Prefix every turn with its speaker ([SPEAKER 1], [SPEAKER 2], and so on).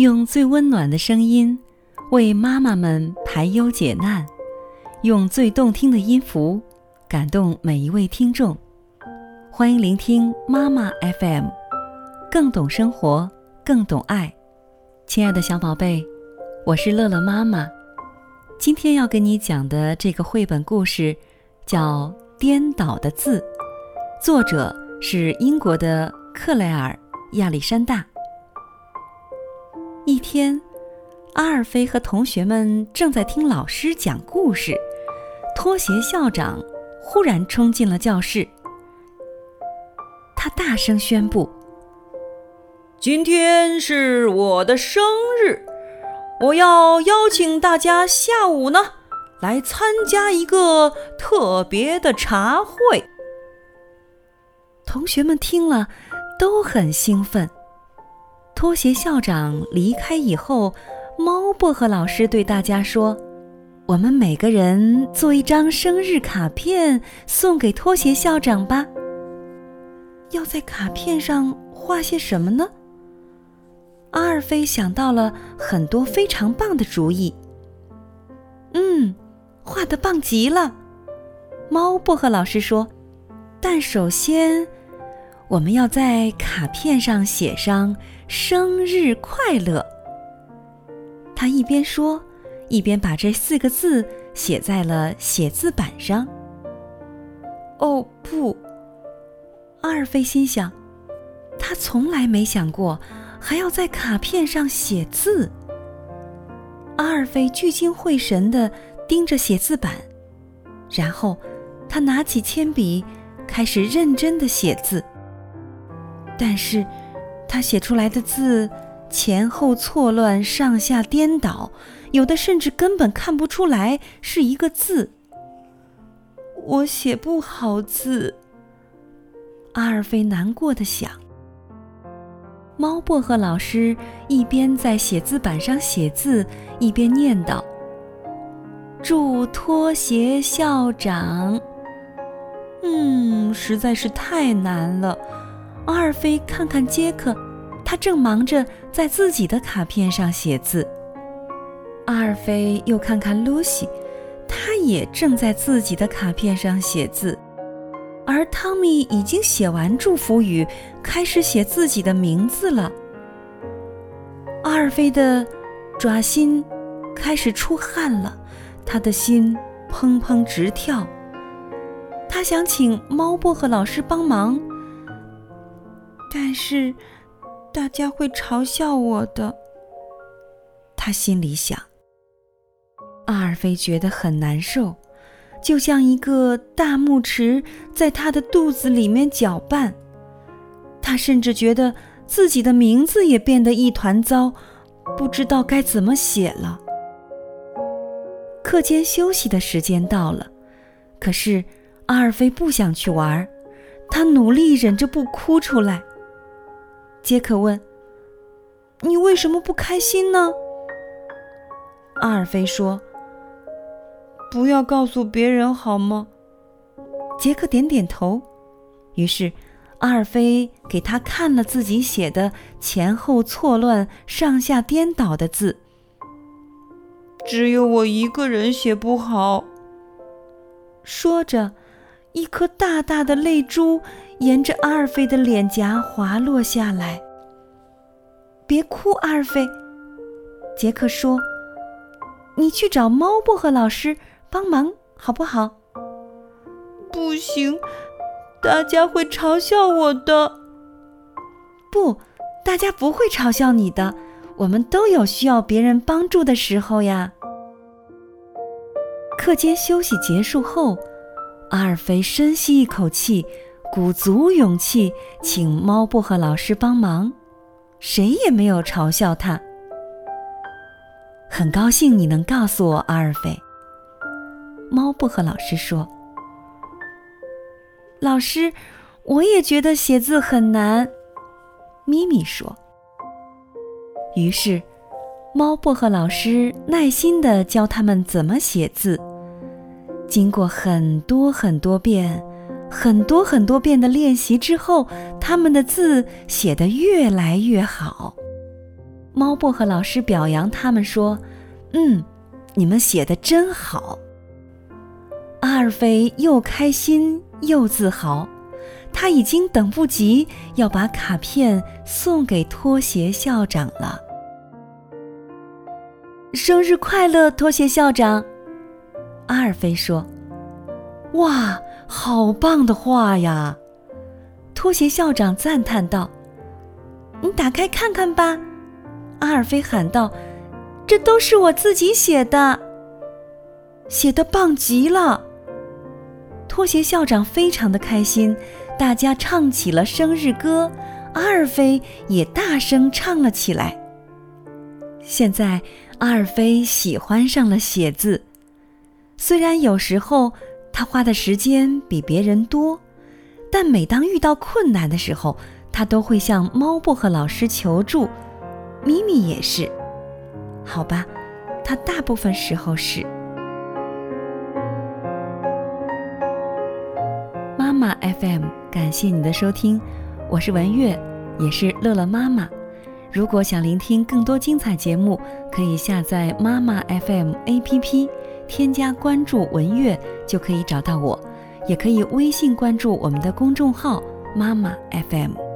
[SPEAKER 1] 用最温暖的声音为妈妈们排忧解难，用最动听的音符感动每一位听众。欢迎聆听妈妈 FM，更懂生活，更懂爱。亲爱的小宝贝，我是乐乐妈妈。今天要跟你讲的这个绘本故事叫《颠倒的字》，作者是英国的克莱尔·亚历山大。一天，阿尔菲和同学们正在听老师讲故事，拖鞋校长忽然冲进了教室。他大声宣布：“
[SPEAKER 2] 今天是我的生日，我要邀请大家下午呢来参加一个特别的茶会。”
[SPEAKER 1] 同学们听了都很兴奋。拖鞋校长离开以后，猫薄荷老师对大家说：“我们每个人做一张生日卡片送给拖鞋校长吧。要在卡片上画些什么呢？”阿尔菲想到了很多非常棒的主意。嗯，画的棒极了，猫薄荷老师说。但首先。我们要在卡片上写上“生日快乐”。他一边说，一边把这四个字写在了写字板上。哦不！阿尔菲心想，他从来没想过还要在卡片上写字。阿尔菲聚精会神地盯着写字板，然后他拿起铅笔，开始认真地写字。但是，他写出来的字前后错乱、上下颠倒，有的甚至根本看不出来是一个字。我写不好字，阿尔菲难过的想。猫薄荷老师一边在写字板上写字，一边念叨：“祝拖鞋校长。”嗯，实在是太难了。阿尔菲看看杰克，他正忙着在自己的卡片上写字。阿尔菲又看看露西，他也正在自己的卡片上写字。而汤米已经写完祝福语，开始写自己的名字了。阿尔菲的爪心开始出汗了，他的心砰砰直跳。他想请猫薄荷老师帮忙。但是，大家会嘲笑我的。他心里想。阿尔菲觉得很难受，就像一个大木池在他的肚子里面搅拌。他甚至觉得自己的名字也变得一团糟，不知道该怎么写了。课间休息的时间到了，可是阿尔菲不想去玩，他努力忍着不哭出来。杰克问：“你为什么不开心呢？”阿尔菲说：“不要告诉别人好吗？”杰克点点头。于是，阿尔菲给他看了自己写的前后错乱、上下颠倒的字。只有我一个人写不好。说着，一颗大大的泪珠。沿着阿尔菲的脸颊滑落下来。别哭，阿尔菲，杰克说：“你去找猫薄荷老师帮忙，好不好？”
[SPEAKER 2] 不行，大家会嘲笑我的。
[SPEAKER 1] 不，大家不会嘲笑你的。我们都有需要别人帮助的时候呀。课间休息结束后，阿尔菲深吸一口气。鼓足勇气，请猫薄荷老师帮忙，谁也没有嘲笑他。很高兴你能告诉我，阿尔菲。猫薄荷老师说：“老师，我也觉得写字很难。”咪咪说。于是，猫薄荷老师耐心地教他们怎么写字。经过很多很多遍。很多很多遍的练习之后，他们的字写得越来越好。猫薄荷老师表扬他们说：“嗯，你们写的真好。”阿尔菲又开心又自豪，他已经等不及要把卡片送给拖鞋校长了。生日快乐，拖鞋校长！阿尔菲说：“哇，好棒的画呀！”拖鞋校长赞叹道：“你打开看看吧。”阿尔菲喊道：“这都是我自己写的，写的棒极了！”拖鞋校长非常的开心，大家唱起了生日歌，阿尔菲也大声唱了起来。现在，阿尔菲喜欢上了写字，虽然有时候他花的时间比别人多，但每当遇到困难的时候，他都会向猫薄荷老师求助。咪咪也是，好吧，他大部分时候是。妈妈 FM，感谢你的收听，我是文月，也是乐乐妈妈。如果想聆听更多精彩节目，可以下载妈妈 FM APP，添加关注文月就可以找到我，也可以微信关注我们的公众号妈妈 FM。